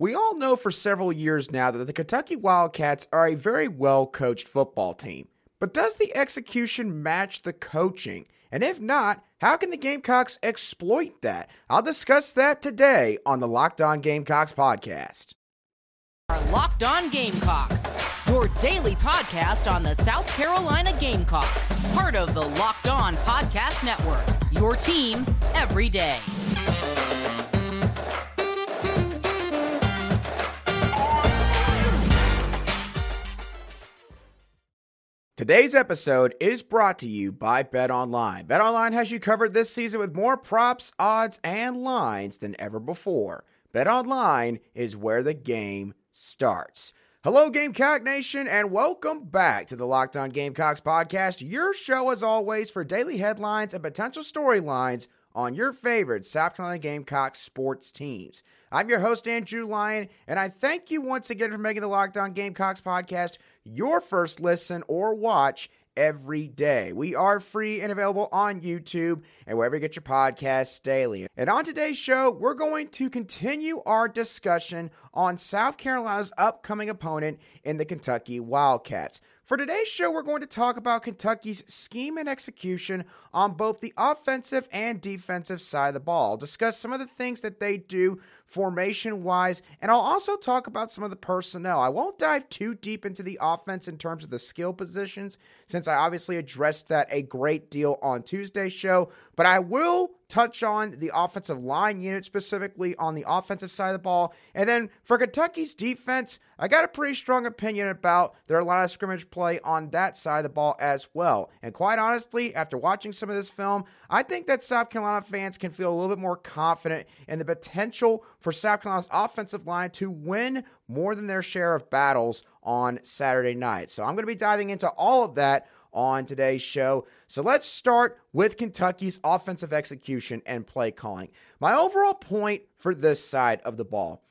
We all know for several years now that the Kentucky Wildcats are a very well coached football team. But does the execution match the coaching? And if not, how can the Gamecocks exploit that? I'll discuss that today on the Locked On Gamecocks podcast. Our Locked On Gamecocks, your daily podcast on the South Carolina Gamecocks, part of the Locked On Podcast Network. Your team every day. Today's episode is brought to you by Bet Online. Bet Online has you covered this season with more props, odds, and lines than ever before. Bet Online is where the game starts. Hello, Gamecock Nation, and welcome back to the Locked On Gamecocks podcast, your show as always for daily headlines and potential storylines on your favorite South Carolina Gamecocks sports teams. I'm your host, Andrew Lyon, and I thank you once again for making the Locked On Gamecocks podcast your first listen or watch every day. We are free and available on YouTube and wherever you get your podcasts daily. And on today's show, we're going to continue our discussion on South Carolina's upcoming opponent in the Kentucky Wildcats. For today's show, we're going to talk about Kentucky's scheme and execution on both the offensive and defensive side of the ball. I'll discuss some of the things that they do formation wise, and I'll also talk about some of the personnel. I won't dive too deep into the offense in terms of the skill positions, since I obviously addressed that a great deal on Tuesday's show, but I will touch on the offensive line unit, specifically on the offensive side of the ball. And then for Kentucky's defense, I got a pretty strong opinion about their line of scrimmage play on that side of the ball as well. And quite honestly, after watching some of this film, I think that South Carolina fans can feel a little bit more confident in the potential for South Carolina's offensive line to win more than their share of battles on Saturday night. So I'm going to be diving into all of that on today's show. So let's start with Kentucky's offensive execution and play calling. My overall point for this side of the ball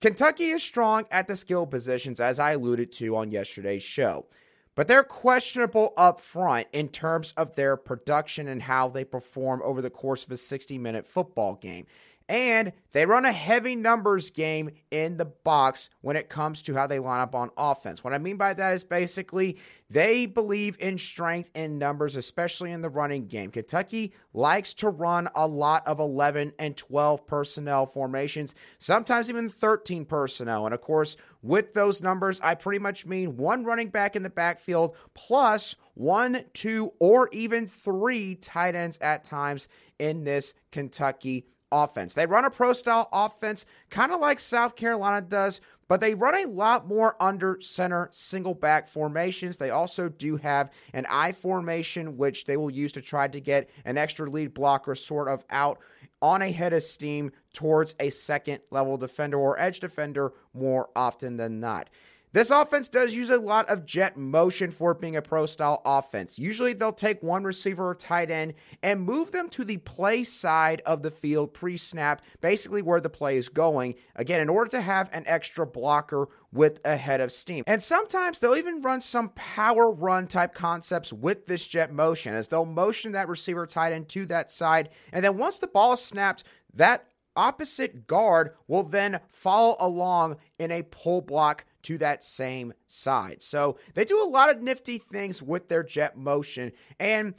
Kentucky is strong at the skill positions, as I alluded to on yesterday's show, but they're questionable up front in terms of their production and how they perform over the course of a 60 minute football game. And they run a heavy numbers game in the box when it comes to how they line up on offense. What I mean by that is basically they believe in strength in numbers, especially in the running game. Kentucky likes to run a lot of 11 and 12 personnel formations, sometimes even 13 personnel. And of course, with those numbers, I pretty much mean one running back in the backfield plus one, two, or even three tight ends at times in this Kentucky offense. They run a pro style offense, kind of like South Carolina does, but they run a lot more under center single back formations. They also do have an I formation, which they will use to try to get an extra lead blocker sort of out on a head of steam towards a second level defender or edge defender more often than not. This offense does use a lot of jet motion for being a pro style offense. Usually they'll take one receiver or tight end and move them to the play side of the field pre snap, basically where the play is going. Again, in order to have an extra blocker with a head of steam. And sometimes they'll even run some power run type concepts with this jet motion as they'll motion that receiver tight end to that side. And then once the ball is snapped, that opposite guard will then follow along in a pull block to that same side. So they do a lot of nifty things with their jet motion. And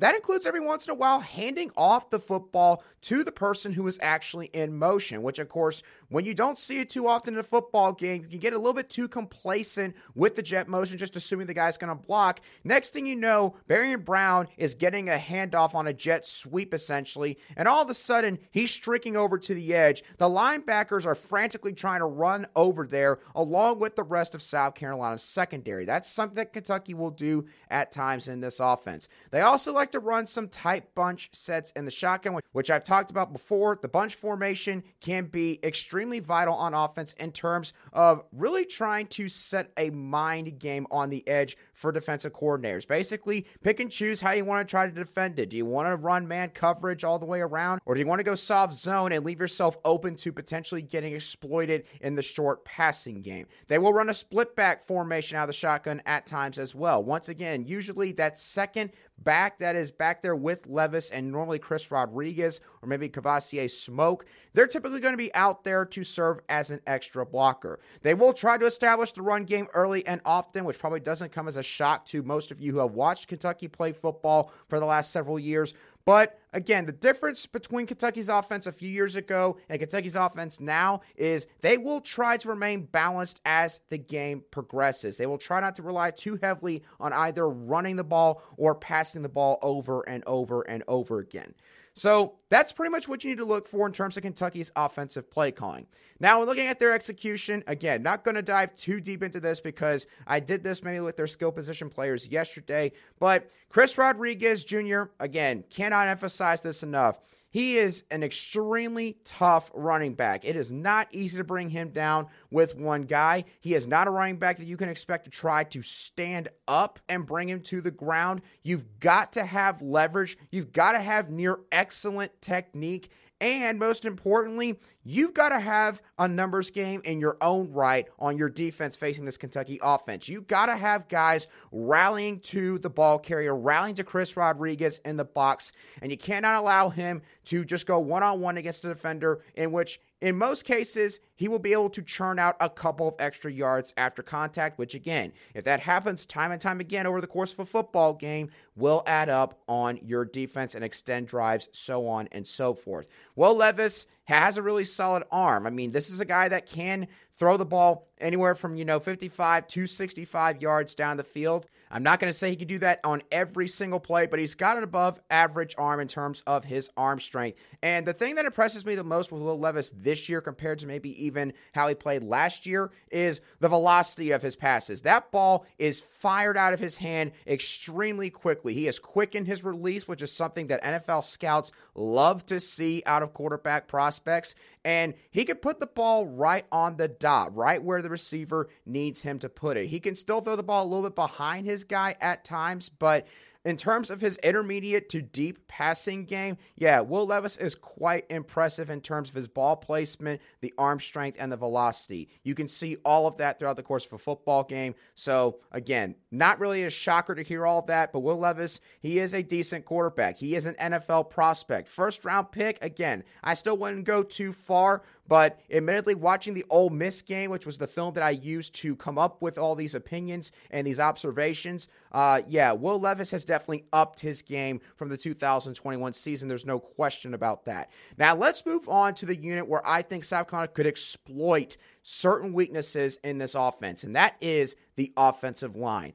that includes every once in a while handing off the football to the person who is actually in motion, which, of course, when you don't see it too often in a football game, you can get a little bit too complacent with the jet motion, just assuming the guy's going to block. Next thing you know, Barion Brown is getting a handoff on a jet sweep, essentially, and all of a sudden, he's streaking over to the edge. The linebackers are frantically trying to run over there along with the rest of South Carolina's secondary. That's something that Kentucky will do at times in this offense. They also like to run some tight bunch sets in the shotgun, which I've talked about before. The bunch formation can be extremely vital on offense in terms of really trying to set a mind game on the edge for defensive coordinators. Basically, pick and choose how you want to try to defend it. Do you want to run man coverage all the way around, or do you want to go soft zone and leave yourself open to potentially getting exploited in the short passing game? They will run a split back formation out of the shotgun at times as well. Once again, usually that second back that is back there with Levis and normally Chris Rodriguez or maybe Kavosiey Smoke, they're typically going to be out there to serve as an extra blocker. They will try to establish the run game early and often, which probably doesn't come as a shock to most of you who have watched Kentucky play football for the last several years. But again, the difference between Kentucky's offense a few years ago and Kentucky's offense now is they will try to remain balanced as the game progresses. They will try not to rely too heavily on either running the ball or passing the ball over and over and over again. So that's pretty much what you need to look for in terms of Kentucky's offensive play calling. Now, looking at their execution, again, not going to dive too deep into this because I did this maybe with their skill position players yesterday, but Chris Rodriguez Jr., again, cannot emphasize this enough. He is an extremely tough running back. It is not easy to bring him down with one guy. He is not a running back that you can expect to try to stand up and bring him to the ground. You've got to have leverage, you've got to have near excellent technique. And most importantly, you've got to have a numbers game in your own right on your defense facing this Kentucky offense. You've got to have guys rallying to the ball carrier, rallying to Chris Rodriguez in the box, and you cannot allow him to just go one on one against a defender in which in most cases, he will be able to churn out a couple of extra yards after contact, which, again, if that happens time and time again over the course of a football game, will add up on your defense and extend drives, so on and so forth. Will Levis has a really solid arm. I mean, this is a guy that can throw the ball anywhere from, you know, 55 to 65 yards down the field. I'm not going to say he can do that on every single play, but he's got an above average arm in terms of his arm strength. And the thing that impresses me the most with Will Levis this year compared to maybe even how he played last year is the velocity of his passes. That ball is fired out of his hand extremely quickly. He is quick in his release, which is something that NFL scouts love to see out of quarterback prospects. And he can put the ball right on the dot, right where the receiver needs him to put it. He can still throw the ball a little bit behind his guy at times, but in terms of his intermediate to deep passing game, yeah, Will Levis is quite impressive in terms of his ball placement, the arm strength, and the velocity. You can see all of that throughout the course of a football game. So, again, not really a shocker to hear all of that, but Will Levis, he is a decent quarterback. He is an NFL prospect. First round pick, again, I still wouldn't go too far, but admittedly, watching the Ole Miss game, which was the film that I used to come up with all these opinions and these observations, uh, yeah, Will Levis has definitely upped his game from the 2021 season. There's no question about that. Now, let's move on to the unit where I think South Carolina could exploit certain weaknesses in this offense, and that is the offensive line.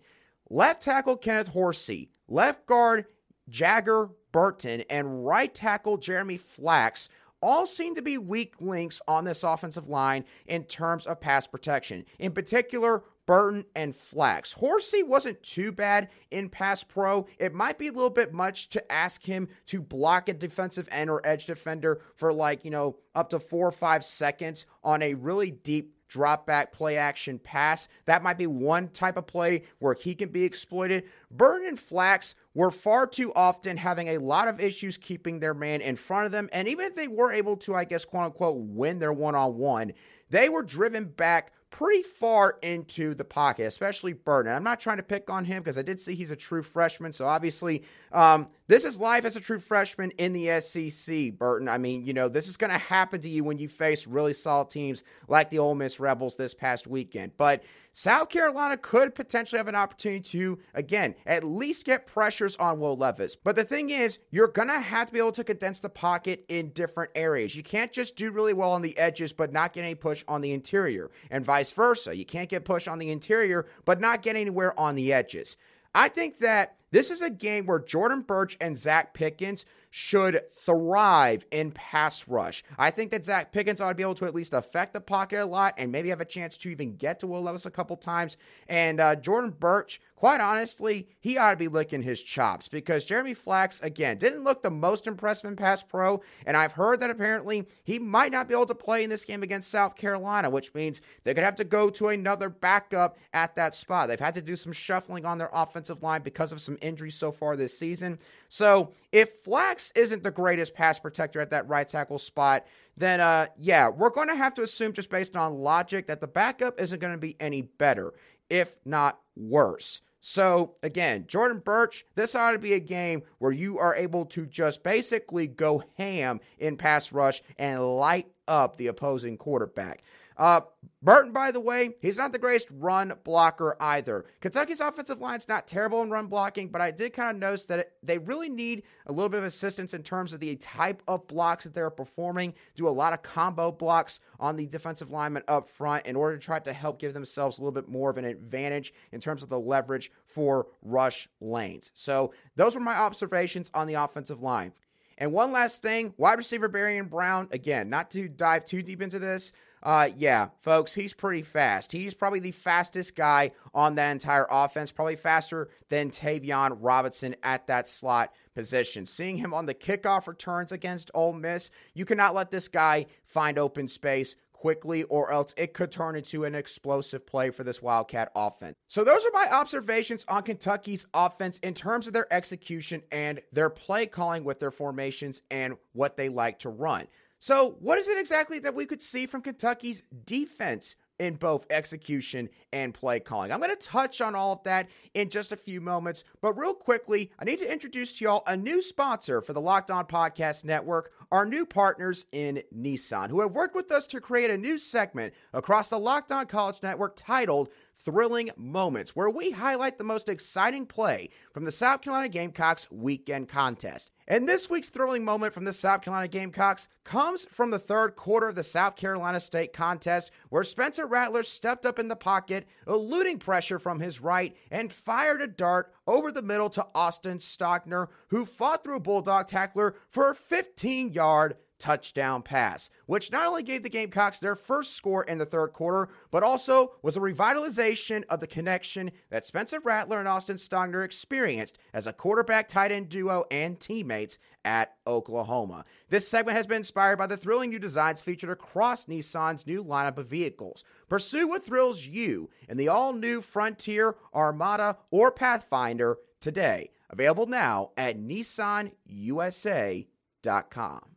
Left tackle Kenneth Horsey, left guard Jagger Burton, and right tackle Jeremy Flax all seem to be weak links on this offensive line in terms of pass protection. In particular, Burton and Flax. Horsey wasn't too bad in pass pro. It might be a little bit much to ask him to block a defensive end or edge defender for like, you know, up to four or five seconds on a really deep drop back play action pass. That might be one type of play where he can be exploited. Burton and Flax were far too often having a lot of issues keeping their man in front of them. And even if they were able to, I guess, quote unquote, win their one on one, they were driven back pretty far into the pocket, especially Burton. I'm not trying to pick on him because I did see he's a true freshman. So obviously, um, this is life as a true freshman in the SEC, Burton. I mean, you know, this is going to happen to you when you face really solid teams like the Ole Miss Rebels this past weekend. But South Carolina could potentially have an opportunity to, again, at least get pressures on Will Levis. But the thing is, you're going to have to be able to condense the pocket in different areas. You can't just do really well on the edges, but not get any push on the interior, and vice versa. You can't get push on the interior, but not get anywhere on the edges. I think that this is a game where Jordan Burch and Zach Pickens should thrive in pass rush. I think that Zach Pickens ought to be able to at least affect the pocket a lot and maybe have a chance to even get to Will Levis a couple times. And uh, Jordan Burch, quite honestly, he ought to be licking his chops because Jeremy Flax, again, didn't look the most impressive in pass pro. And I've heard that apparently he might not be able to play in this game against South Carolina, which means they're going to have to go to another backup at that spot. They've had to do some shuffling on their offensive line because of some injuries so far this season. So if Flax isn't the greatest pass protector at that right tackle spot, then uh, yeah, we're going to have to assume just based on logic that the backup isn't going to be any better, if not worse. So, again, Jordan Burch, this ought to be a game where you are able to just basically go ham in pass rush and light up the opposing quarterback. Uh, Burton, by the way, he's not the greatest run blocker either. Kentucky's offensive line's not terrible in run blocking, but I did kind of notice that it, they really need a little bit of assistance in terms of the type of blocks that they're performing. Do a lot of combo blocks on the defensive lineman up front in order to try to help give themselves a little bit more of an advantage in terms of the leverage for rush lanes. So those were my observations on the offensive line. And one last thing, wide receiver Barion Brown, again, not to dive too deep into this, uh, yeah, folks, he's pretty fast. He's probably the fastest guy on that entire offense, probably faster than Tayvion Robinson at that slot position. Seeing him on the kickoff returns against Ole Miss, you cannot let this guy find open space quickly, or else it could turn into an explosive play for this Wildcat offense. So, those are my observations on Kentucky's offense in terms of their execution and their play calling with their formations and what they like to run. So, what is it exactly that we could see from Kentucky's defense in both execution and play calling. I'm going to touch on all of that in just a few moments, but real quickly, I need to introduce to y'all a new sponsor for the Locked On Podcast Network, our new partners in Nissan, who have worked with us to create a new segment across the Locked On College Network titled thrilling moments where we highlight the most exciting play from the South Carolina Gamecocks weekend contest. And this week's thrilling moment from the South Carolina Gamecocks comes from the third quarter of the South Carolina State contest, where Spencer Rattler stepped up in the pocket, eluding pressure from his right, and fired a dart over the middle to Austin Stogner, who fought through a Bulldog tackler for a 15 yard touchdown pass, which not only gave the Gamecocks their first score in the third quarter, but also was a revitalization of the connection that Spencer Rattler and Austin Stogner experienced as a quarterback tight end duo and teammates at Oklahoma. This segment has been inspired by the thrilling new designs featured across Nissan's new lineup of vehicles. Pursue what thrills you in the all new Frontier, Armada, or Pathfinder today. Available now at nissanusa.com.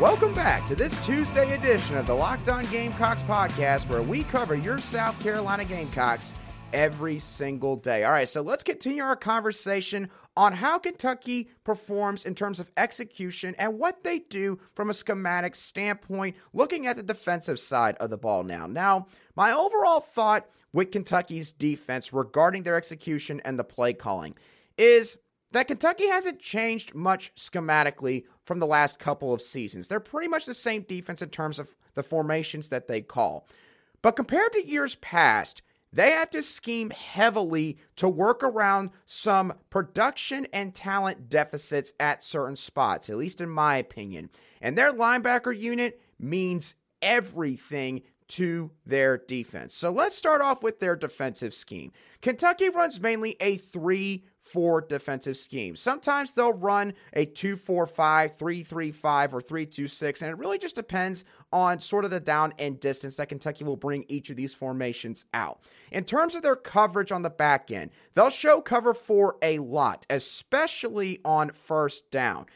Welcome back to this Tuesday edition of the Locked On Gamecocks podcast, where we cover your South Carolina Gamecocks every single day. All right, so let's continue our conversation on how Kentucky performs in terms of execution and what they do from a schematic standpoint, looking at the defensive side of the ball now. Now, my overall thought with Kentucky's defense regarding their execution and the play calling is that Kentucky hasn't changed much schematically from the last couple of seasons. They're pretty much the same defense in terms of the formations that they call. But compared to years past, they have to scheme heavily to work around some production and talent deficits at certain spots, at least in my opinion. And their linebacker unit means everything to their defense. So let's start off with their defensive scheme. Kentucky runs mainly a 3 4 defensive scheme. Sometimes they'll run a 2 4 5, 3 3 5, or 3 2 6, and it really just depends on sort of the down and distance that Kentucky will bring each of these formations out. In terms of their coverage on the back end, they'll show cover 4 a lot, especially on first down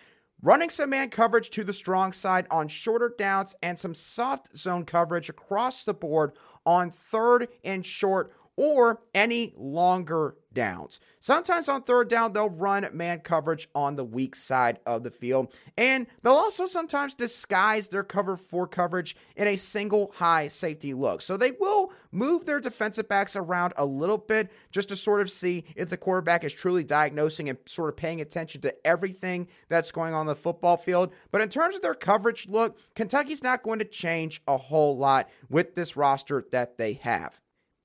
running some man coverage to the strong side on shorter downs and some soft zone coverage across the board on third and short or any longer downs. Sometimes on third down, they'll run man coverage on the weak side of the field, and they'll also sometimes disguise their cover four coverage in a single high safety look. So they will move their defensive backs around a little bit just to sort of see if the quarterback is truly diagnosing and sort of paying attention to everything that's going on the football field. But in terms of their coverage look, Kentucky's not going to change a whole lot with this roster that they have.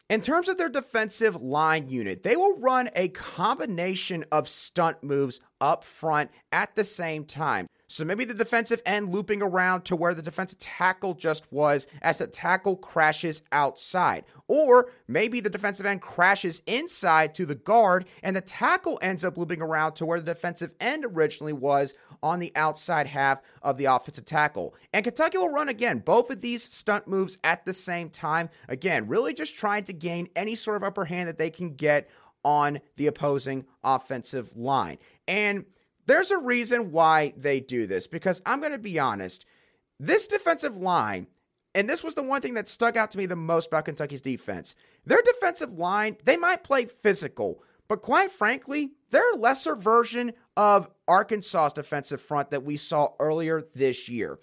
In terms of their defensive line unit, they will run a combination of stunt moves up front at the same time. So maybe the defensive end looping around to where the defensive tackle just was as the tackle crashes outside. Or maybe the defensive end crashes inside to the guard and the tackle ends up looping around to where the defensive end originally was on the outside half of the offensive tackle. And Kentucky will run again both of these stunt moves at the same time. Again, really just trying to gain any sort of upper hand that they can get on the opposing offensive line. And there's a reason why they do this because I'm going to be honest. This defensive line, and this was the one thing that stuck out to me the most about Kentucky's defense. Their defensive line, they might play physical, but quite frankly, they're a lesser version of Arkansas's defensive front that we saw earlier this year.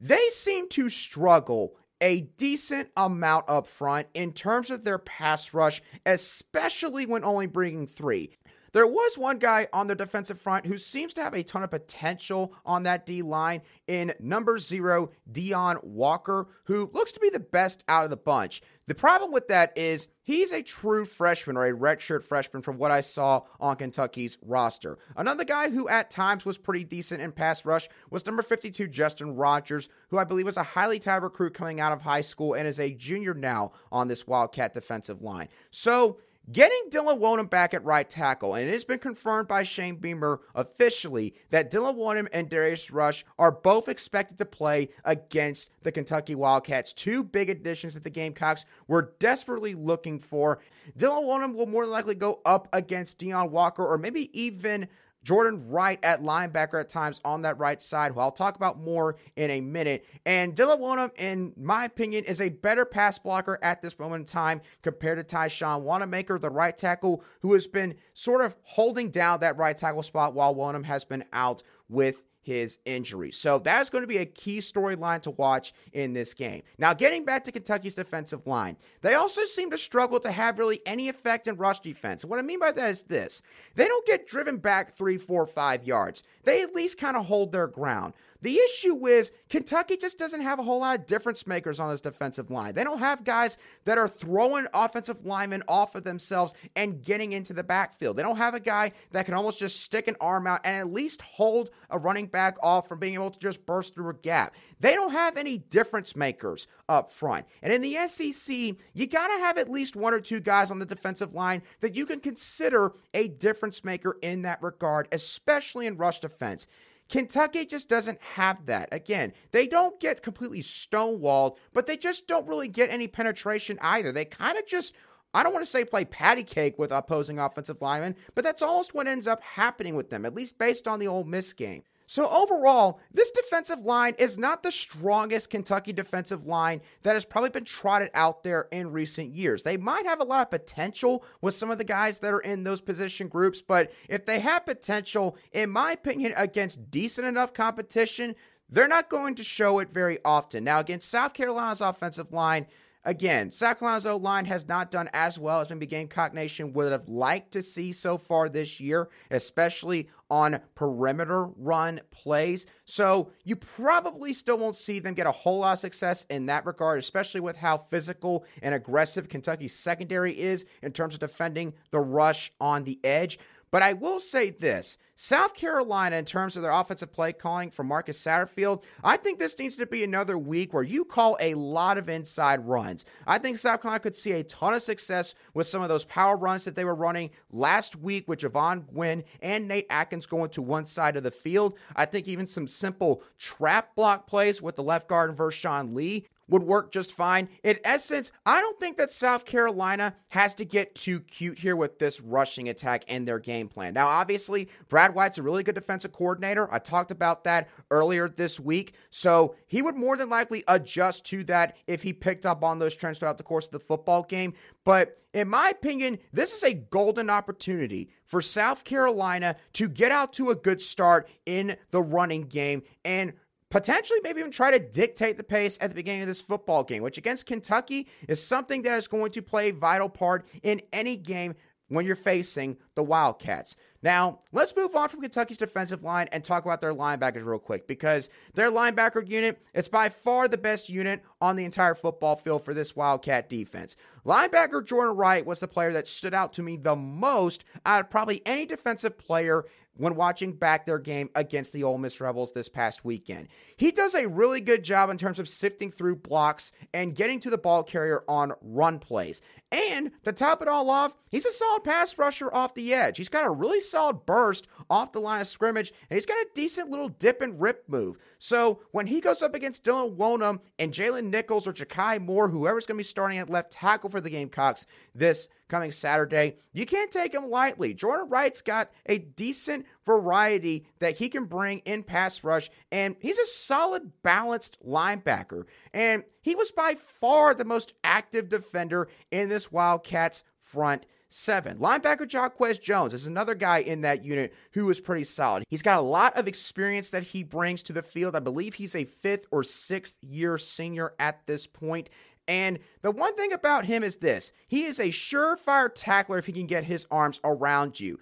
They seem to struggle a decent amount up front in terms of their pass rush, especially when only bringing three. There was one guy on the defensive front who seems to have a ton of potential on that D line in number zero, Deone Walker, who looks to be the best out of the bunch. The problem with that is he's a true freshman or a redshirt freshman from what I saw on Kentucky's roster. Another guy who at times was pretty decent in pass rush was number 52, Justin Rogers, who I believe was a highly touted recruit coming out of high school and is a junior now on this Wildcat defensive line. So, Getting Dylan Wonnum back at right tackle, and it has been confirmed by Shane Beamer officially that Dylan Wonnum and Darius Rush are both expected to play against the Kentucky Wildcats. Two big additions that the Gamecocks were desperately looking for. Dylan Wonnum will more likely go up against Deone Walker or maybe even Jordan Wright at linebacker at times on that right side, who I'll talk about more in a minute. And Dylan Wonnum, in my opinion, is a better pass blocker at this moment in time compared to Tyshawn Wannamaker, the right tackle, who has been sort of holding down that right tackle spot while Wonnum has been out with his injury. So that is going to be a key storyline to watch in this game. Now, getting back to Kentucky's defensive line, they also seem to struggle to have really any effect in rush defense. What I mean by that is this they don't get driven back three, four, five yards. They at least kind of hold their ground. The issue is Kentucky just doesn't have a whole lot of difference makers on this defensive line. They don't have guys that are throwing offensive linemen off of themselves and getting into the backfield. They don't have a guy that can almost just stick an arm out and at least hold a running back off from being able to just burst through a gap. They don't have any difference makers up front. And in the SEC, you got to have at least one or two guys on the defensive line that you can consider a difference maker in that regard, especially in rush defense. Kentucky just doesn't have that. Again, they don't get completely stonewalled, but they just don't really get any penetration either. They kind of just I don't want to say play patty cake with opposing offensive linemen, but that's almost what ends up happening with them, at least based on the Ole Miss game. So overall, this defensive line is not the strongest Kentucky defensive line that has probably been trotted out there in recent years. They might have a lot of potential with some of the guys that are in those position groups, but if they have potential, in my opinion, against decent enough competition, they're not going to show it very often. Now, against South Carolina's offensive line, Again, South Carolina's O line has not done as well as maybe Gamecock Nation would have liked to see so far this year, especially on perimeter run plays. So you probably still won't see them get a whole lot of success in that regard, especially with how physical and aggressive Kentucky's secondary is in terms of defending the rush on the edge. But I will say this South Carolina, in terms of their offensive play calling for Marcus Satterfield, I think this needs to be another week where you call a lot of inside runs. I think South Carolina could see a ton of success with some of those power runs that they were running last week with Jovaughn Gwyn and Nate Atkins going to one side of the field. I think even some simple trap block plays with the left guard and Vershon Lee would work just fine. In essence, I don't think that South Carolina has to get too cute here with this rushing attack and their game plan. Now, obviously, Brad White's a really good defensive coordinator. I talked about that earlier this week. So he would more than likely adjust to that if he picked up on those trends throughout the course of the football game. But in my opinion, this is a golden opportunity for South Carolina to get out to a good start in the running game and potentially maybe even try to dictate the pace at the beginning of this football game, which against Kentucky is something that is going to play a vital part in any game when you're facing the Wildcats. Now, let's move on from Kentucky's defensive line and talk about their linebackers real quick because their linebacker unit, it's by far the best unit on the entire football field for this Wildcat defense. Linebacker Jordan Wright was the player that stood out to me the most out of probably any defensive player when watching back their game against the Ole Miss Rebels this past weekend. He does a really good job in terms of sifting through blocks and getting to the ball carrier on run plays. And to top it all off, he's a solid pass rusher off the edge. He's got a really solid burst off the line of scrimmage, and he's got a decent little dip and rip move. So when he goes up against Dylan Wonnum and Jalen Nichols or Ja'Kai Moore, whoever's going to be starting at left tackle for the Gamecocks this coming Saturday. You can't take him lightly. Jordan Wright's got a decent variety that he can bring in pass rush, and he's a solid, balanced linebacker. And he was by far the most active defender in this Wildcats front seven. Linebacker Jacquez Jones is another guy in that unit who is pretty solid. He's got a lot of experience that he brings to the field. I believe he's a fifth or sixth year senior at this point, and the one thing about him is this he is a surefire tackler if he can get his arms around you.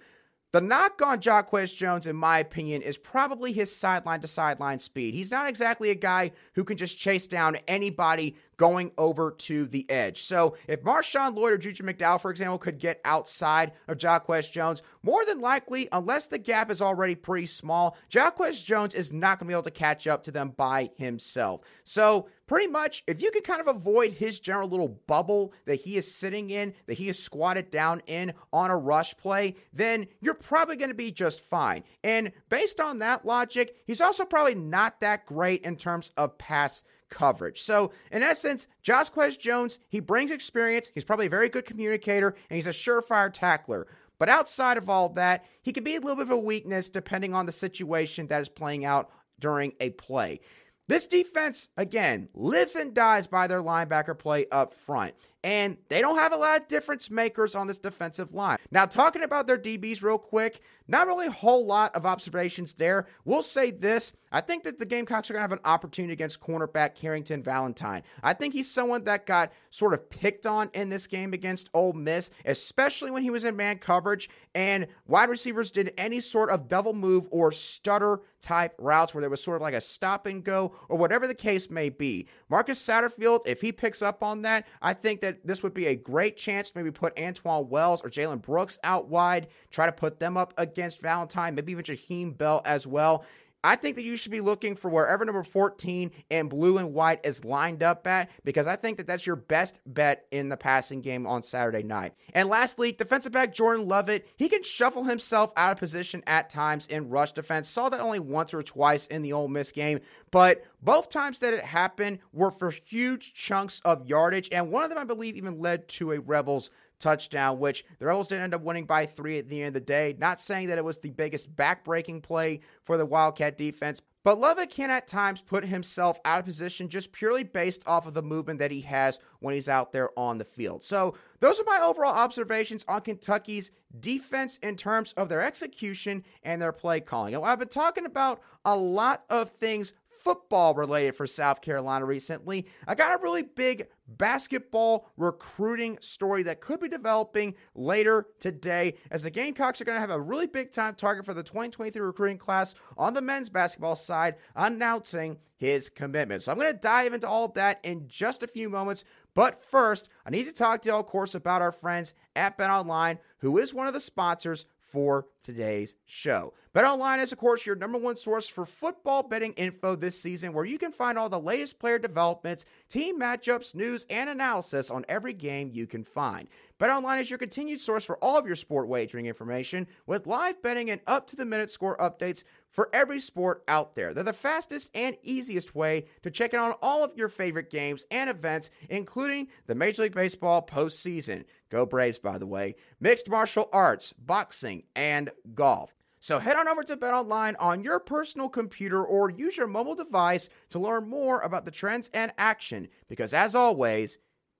The knock on Jacquez Jones, in my opinion, is probably his sideline to sideline speed. He's not exactly a guy who can just chase down anybody going over to the edge. So if Marshawn Lloyd or Juju McDowell, for example, could get outside of Jacquez Jones, more than likely, unless the gap is already pretty small, Jacquez Jones is not going to be able to catch up to them by himself. So pretty much, if you can kind of avoid his general little bubble that he is sitting in, that he is squatted down in on a rush play, then you're probably going to be just fine. And based on that logic, he's also probably not that great in terms of pass coverage. So, in essence, Jacquez Jones, he brings experience. He's probably a very good communicator, and he's a surefire tackler. But outside of all that, he can be a little bit of a weakness depending on the situation that is playing out during a play. This defense, again, lives and dies by their linebacker play up front and they don't have a lot of difference makers on this defensive line. Now, talking about their DBs real quick, not really a whole lot of observations there. We'll say this I think that the Gamecocks are going to have an opportunity against cornerback Carrington Valentine. I think he's someone that got sort of picked on in this game against Ole Miss, especially when he was in man coverage and wide receivers did any sort of double move or stutter type routes where there was sort of like a stop and go or whatever the case may be. Marcus Satterfield, if he picks up on that, I think that this would be a great chance to maybe put Antoine Wells or Jalen Brooks out wide, try to put them up against Valentine, maybe even Jaheim Bell as well. I think that you should be looking for wherever number 14 and blue and white is lined up at because I think that that's your best bet in the passing game on Saturday night. And lastly, defensive back Jordan Lovett, he can shuffle himself out of position at times in rush defense. Saw that only once or twice in the Ole Miss game, but both times that it happened were for huge chunks of yardage, and one of them I believe even led to a Rebels touchdown, which the Rebels didn't end up winning by three at the end of the day. Not saying that it was the biggest backbreaking play for the Wildcat defense, but Lovett can at times put himself out of position just purely based off of the movement that he has when he's out there on the field. So, those are my overall observations on Kentucky's defense in terms of their execution and their play calling. And I've been talking about a lot of things football related for South Carolina recently. I got a really big basketball recruiting story that could be developing later today as the Gamecocks are going to have a really big time target for the 2023 recruiting class on the men's basketball side announcing his commitment. So I'm going to dive into all that in just a few moments. But first, I need to talk to you, of course, about our friends at Bet Online, who is one of the sponsors for today's show. BetOnline is, of course, your number one source for football betting info this season, where you can find all the latest player developments, team matchups, news, and analysis on every game you can find. BetOnline is your continued source for all of your sport wagering information, with live betting and up to the minute score updates for every sport out there. They're the fastest and easiest way to check in on all of your favorite games and events, including the Major League Baseball postseason. Go Braves, by the way, mixed martial arts, boxing, and golf. So head on over to BetOnline on your personal computer or use your mobile device to learn more about the trends and action because as always,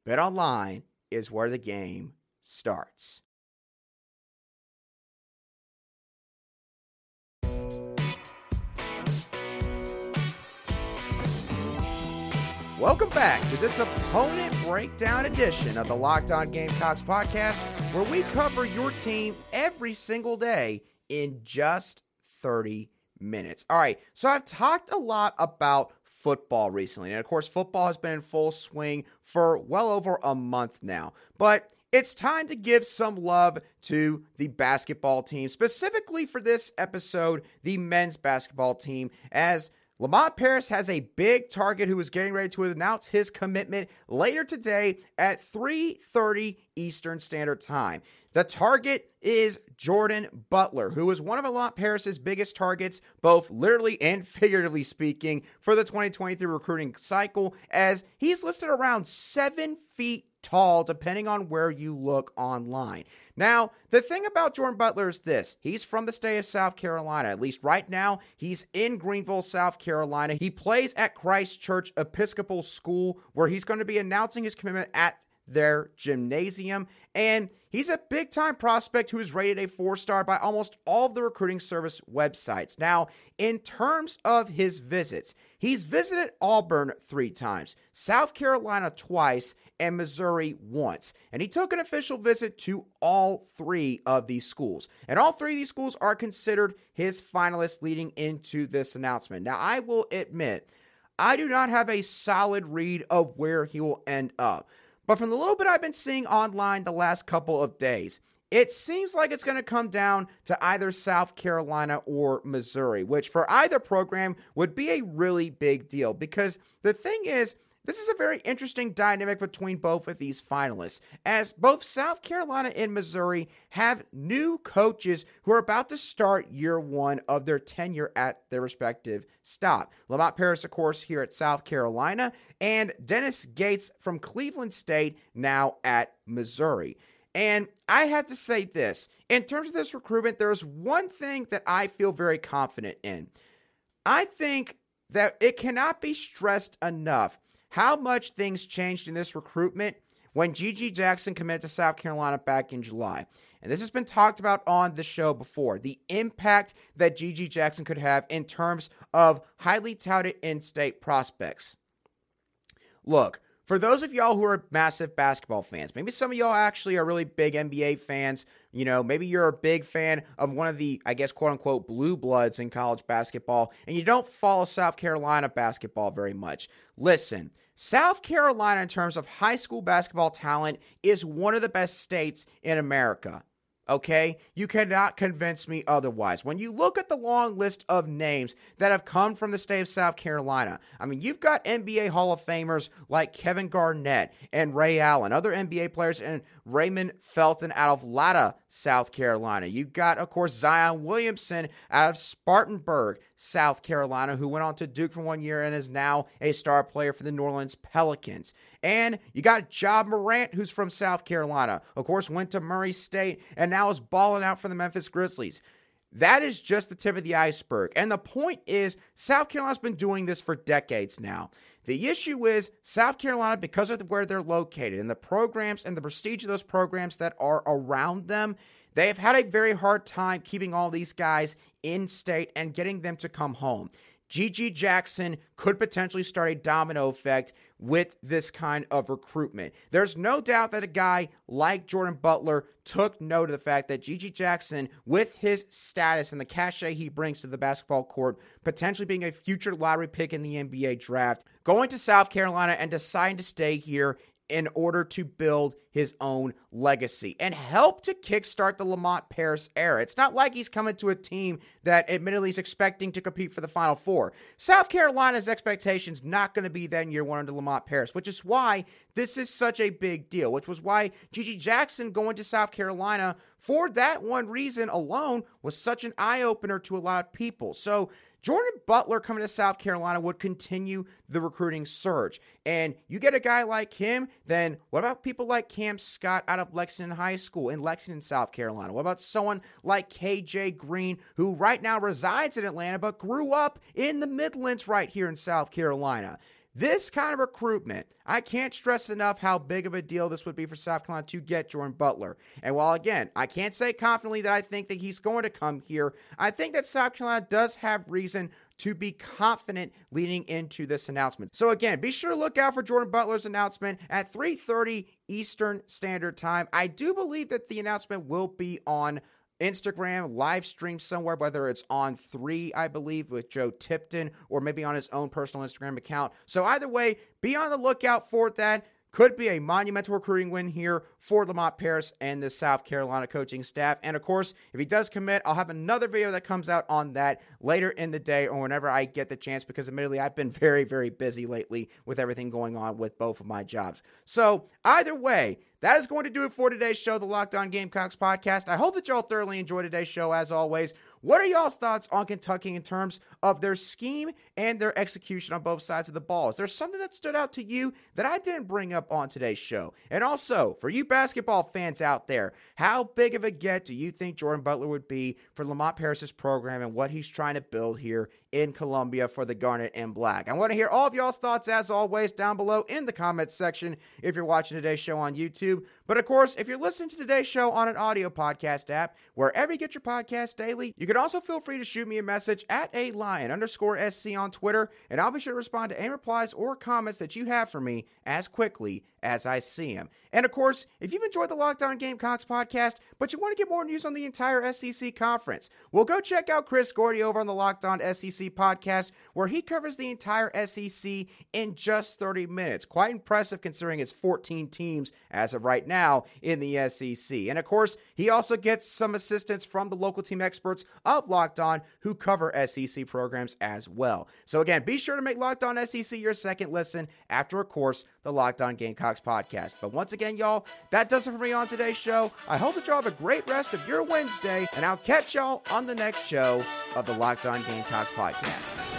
BetOnline is where the game starts. Welcome back to this opponent breakdown edition of the Locked On Gamecocks podcast, where we cover your team every single day in just 30 minutes. All right, so I've talked a lot about football recently. And of course, football has been in full swing for well over a month now. But it's time to give some love to the basketball team, specifically for this episode, the men's basketball team, as Lamont Paris has a big target who is getting ready to announce his commitment later today at 3:30 Eastern Standard Time. The target is Jordan Butler, who is one of Lamont Paris's biggest targets, both literally and figuratively speaking, for the 2023 recruiting cycle, as he's listed around seven feet tall, depending on where you look online. Now, the thing about Jordan Butler is this he's from the state of South Carolina. At least right now, he's in Greenville, South Carolina. He plays at Christ Church Episcopal School, where he's going to be announcing his commitment at their gymnasium. And he's a big time prospect who is rated a four star by almost all of the recruiting service websites. Now, in terms of his visits, he's visited Auburn three times, South Carolina twice, and Missouri once. And he took an official visit to all three of these schools. And all three of these schools are considered his finalists leading into this announcement. Now, I will admit, I do not have a solid read of where he will end up. But from the little bit I've been seeing online the last couple of days, it seems like it's going to come down to either South Carolina or Missouri, which for either program would be a really big deal because the thing is, this is a very interesting dynamic between both of these finalists, as both South Carolina and Missouri have new coaches who are about to start year one of their tenure at their respective stop. Lamont Paris, of course, here at South Carolina, and Dennis Gates from Cleveland State now at Missouri. And I have to say this in terms of this recruitment, there's one thing that I feel very confident in. I think that it cannot be stressed enough how much things changed in this recruitment when GG Jackson committed to South Carolina back in July. And this has been talked about on the show before the impact that GG Jackson could have in terms of highly touted in state prospects. Look, for those of y'all who are massive basketball fans, maybe some of y'all actually are really big NBA fans. You know, maybe you're a big fan of one of the, I guess, quote unquote, blue bloods in college basketball, and you don't follow South Carolina basketball very much. Listen, South Carolina, in terms of high school basketball talent, is one of the best states in America. Okay? You cannot convince me otherwise. When you look at the long list of names that have come from the state of South Carolina, I mean, you've got NBA Hall of Famers like Kevin Garnett and Ray Allen, other NBA players, and Raymond Felton out of Latta, South Carolina. You've got, of course, Zion Williamson out of Spartanburg, South Carolina, who went on to Duke for one year and is now a star player for the New Orleans Pelicans. And you got Ja Morant, who's from South Carolina. Of course, went to Murray State and now is balling out for the Memphis Grizzlies. That is just the tip of the iceberg. And the point is, South Carolina's been doing this for decades now. The issue is South Carolina, because of where they're located and the programs and the prestige of those programs that are around them, they have had a very hard time keeping all these guys in state and getting them to come home. GG Jackson could potentially start a domino effect with this kind of recruitment. There's no doubt that a guy like Jordan Butler took note of the fact that GG Jackson, with his status and the cachet he brings to the basketball court, potentially being a future lottery pick in the NBA draft, going to South Carolina and deciding to stay here in order to build his own legacy and help to kickstart the Lamont Paris era. It's not like he's coming to a team that admittedly is expecting to compete for the Final Four. South Carolina's expectations not going to be that in year one under Lamont Paris, which is why this is such a big deal, which was why GG Jackson going to South Carolina for that one reason alone was such an eye opener to a lot of people. So Jordan Butler coming to South Carolina would continue the recruiting surge. And you get a guy like him, then what about people like Cam Scott out of Lexington High School in Lexington, South Carolina? What about someone like KJ Green, who right now resides in Atlanta but grew up in the Midlands right here in South Carolina? This kind of recruitment, I can't stress enough how big of a deal this would be for South Carolina to get Jordan Butler. And while, again, I can't say confidently that I think that he's going to come here, I think that South Carolina does have reason to be confident leading into this announcement. So again, be sure to look out for Jordan Butler's announcement at 3:30 Eastern Standard Time. I do believe that the announcement will be on Instagram live stream somewhere, whether it's On3, I believe, with Joe Tipton, or maybe on his own personal Instagram account. So either way, be on the lookout for that. Could be a monumental recruiting win here for Lamont Paris and the South Carolina coaching staff. And of course, if he does commit, I'll have another video that comes out on that later in the day or whenever I get the chance, because admittedly, I've been very, very busy lately with everything going on with both of my jobs. So either way, that is going to do it for today's show, the Locked On Gamecocks podcast. I hope that y'all thoroughly enjoyed today's show as always. What are y'all's thoughts on Kentucky in terms of their scheme and their execution on both sides of the ball? Is there something that stood out to you that I didn't bring up on today's show? And also, for you basketball fans out there, how big of a get do you think Jordan Butler would be for Lamont Paris's program and what he's trying to build here in Columbia for the Garnet and Black? I want to hear all of y'all's thoughts as always down below in the comments section if you're watching today's show on YouTube. But of course, if you're listening to today's show on an audio podcast app, wherever you get your podcast daily, you can also feel free to shoot me a message at a lion underscore SC on Twitter, and I'll be sure to respond to any replies or comments that you have for me as quickly as I see them. And of course, if you've enjoyed the Locked On Gamecocks podcast, but you want to get more news on the entire SEC conference, well, go check out Chris Gordy over on the Locked On SEC podcast, where he covers the entire SEC in just 30 minutes. Quite impressive considering it's 14 teams as of right now in the SEC. And of course, he also gets some assistance from the local team experts of Locked On who cover SEC programs as well. So again, be sure to make Locked On SEC your second listen after, of course, the Locked On Gamecocks podcast. But once again, y'all, that does it for me on today's show. I hope that y'all have a great rest of your Wednesday, and I'll catch y'all on the next show of the Locked On Gamecocks podcast.